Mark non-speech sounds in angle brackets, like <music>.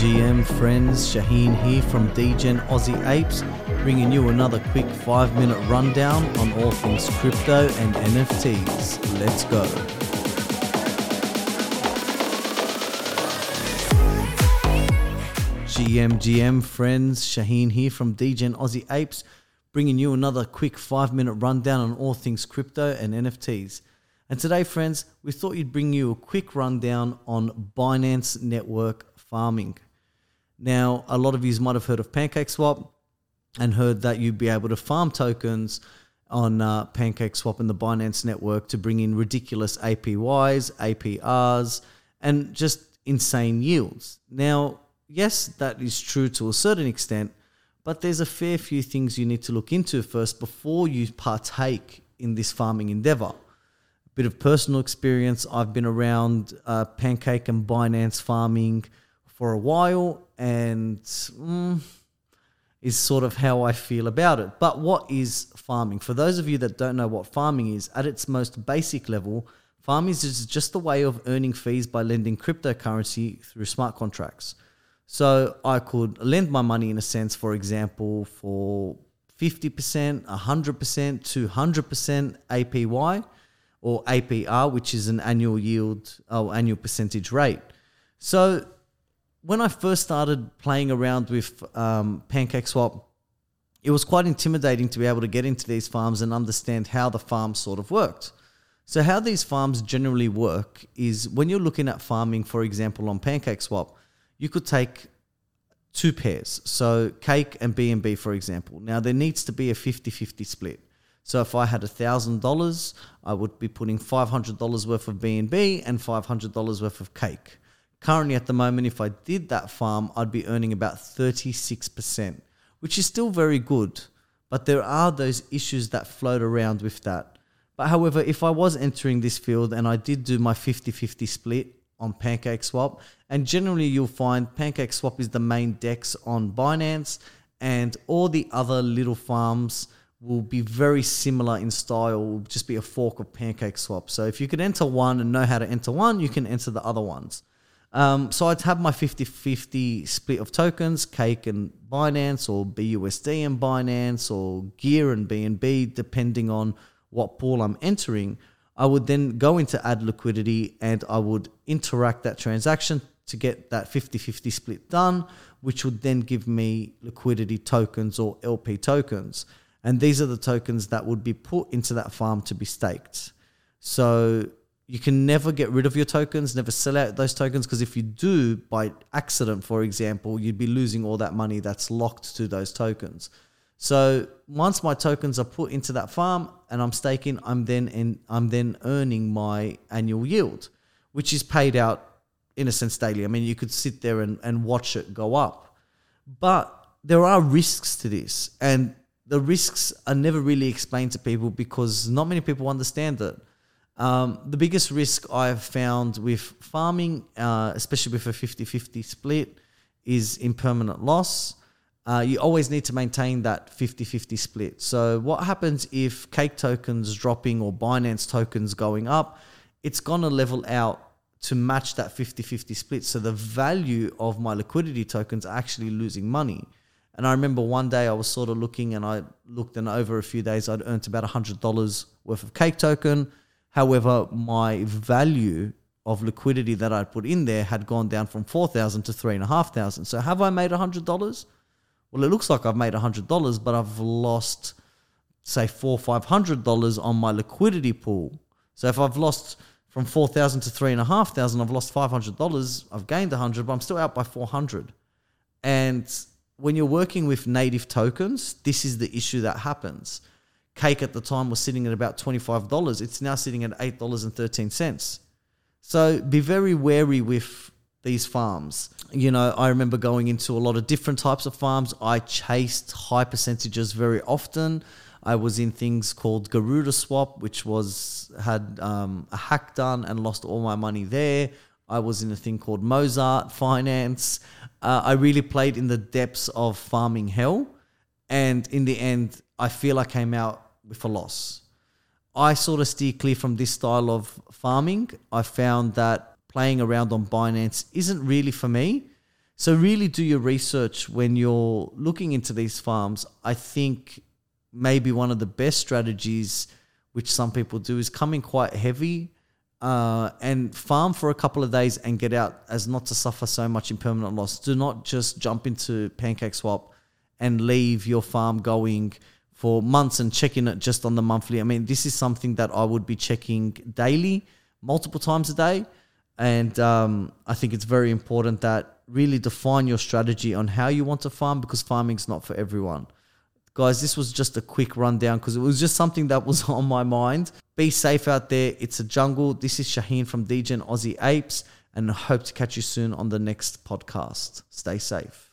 GM, friends, Shaheen here from DGen Aussie Apes, bringing you another quick five minute rundown on all things crypto and NFTs. Let's go. GM, GM friends, Shaheen here from DGen Aussie Apes, bringing you another quick five minute rundown on all things crypto and NFTs. And today, friends, we thought you'd bring you a quick rundown on Binance Network farming. Now, a lot of you might have heard of PancakeSwap and heard that you'd be able to farm tokens on uh, PancakeSwap and the Binance network to bring in ridiculous APYs, APRs, and just insane yields. Now, yes, that is true to a certain extent, but there's a fair few things you need to look into first before you partake in this farming endeavor A bit of personal experience. I've been around uh, Pancake and Binance farming for a while, and mm, is sort of how I feel about it. But what is farming? For those of you that don't know what farming is, at its most basic level, farming is just a way of earning fees by lending cryptocurrency through smart contracts. So I could lend my money in a sense, for example, for 50%, 100%, 200% APY or APR, which is an annual yield or annual percentage rate. So when I first started playing around with um, PancakeSwap, it was quite intimidating to be able to get into these farms and understand how the farm sort of worked. So how these farms generally work is when you're looking at farming, for example, on PancakeSwap, you could take two pairs. So cake and BNB, for example. Now there needs to be a 50-50 split. So if I had $1,000, I would be putting $500 worth of BNB and $500 worth of cake. Currently, at the moment, if I did that farm, I'd be earning about 36%, which is still very good. But there are those issues that float around with that. But however, if I was entering this field and I did do my 50 50 split on PancakeSwap, and generally you'll find PancakeSwap is the main DEX on Binance, and all the other little farms will be very similar in style, will just be a fork of PancakeSwap. So if you could enter one and know how to enter one, you can enter the other ones. Um, so I'd have my 50 50 split of tokens, Cake and Binance, or BUSD and Binance, or Gear and BNB, depending on what pool I'm entering. I would then go into add liquidity and I would interact that transaction to get that 50 50 split done, which would then give me liquidity tokens or LP tokens. And these are the tokens that would be put into that farm to be staked. So you can never get rid of your tokens, never sell out those tokens, because if you do by accident, for example, you'd be losing all that money that's locked to those tokens. So once my tokens are put into that farm and I'm staking, I'm then in, I'm then earning my annual yield, which is paid out in a sense daily. I mean, you could sit there and, and watch it go up. But there are risks to this. And the risks are never really explained to people because not many people understand it. Um, the biggest risk I've found with farming, uh, especially with a 50 50 split, is impermanent loss. Uh, you always need to maintain that 50 50 split. So, what happens if cake tokens dropping or Binance tokens going up? It's going to level out to match that 50 50 split. So, the value of my liquidity tokens are actually losing money. And I remember one day I was sort of looking and I looked and over a few days I'd earned about $100 worth of cake token. However, my value of liquidity that I'd put in there had gone down from 4,000 to 3,500. So have I made $100? Well, it looks like I've made $100, but I've lost, say, four, $500 on my liquidity pool. So if I've lost from 4,000 to 3,500, I've lost $500. I've gained 100, but I'm still out by 400. And when you're working with native tokens, this is the issue that happens. Cake at the time was sitting at about $25. It's now sitting at $8.13. So be very wary with these farms. You know, I remember going into a lot of different types of farms. I chased high percentages very often. I was in things called Garuda Swap, which was had um, a hack done and lost all my money there. I was in a thing called Mozart Finance. Uh, I really played in the depths of farming hell. And in the end, I feel I came out with a loss. I sort of steer clear from this style of farming. I found that playing around on Binance isn't really for me So really do your research when you're looking into these farms. I think maybe one of the best strategies which some people do is come in quite heavy uh, and farm for a couple of days and get out as not to suffer so much impermanent loss. Do not just jump into Pancake Swap and leave your farm going for months and checking it just on the monthly. I mean, this is something that I would be checking daily, multiple times a day. And um, I think it's very important that really define your strategy on how you want to farm because farming's not for everyone. Guys, this was just a quick rundown because it was just something that was <laughs> on my mind. Be safe out there. It's a jungle. This is Shaheen from DGen Aussie Apes, and I hope to catch you soon on the next podcast. Stay safe.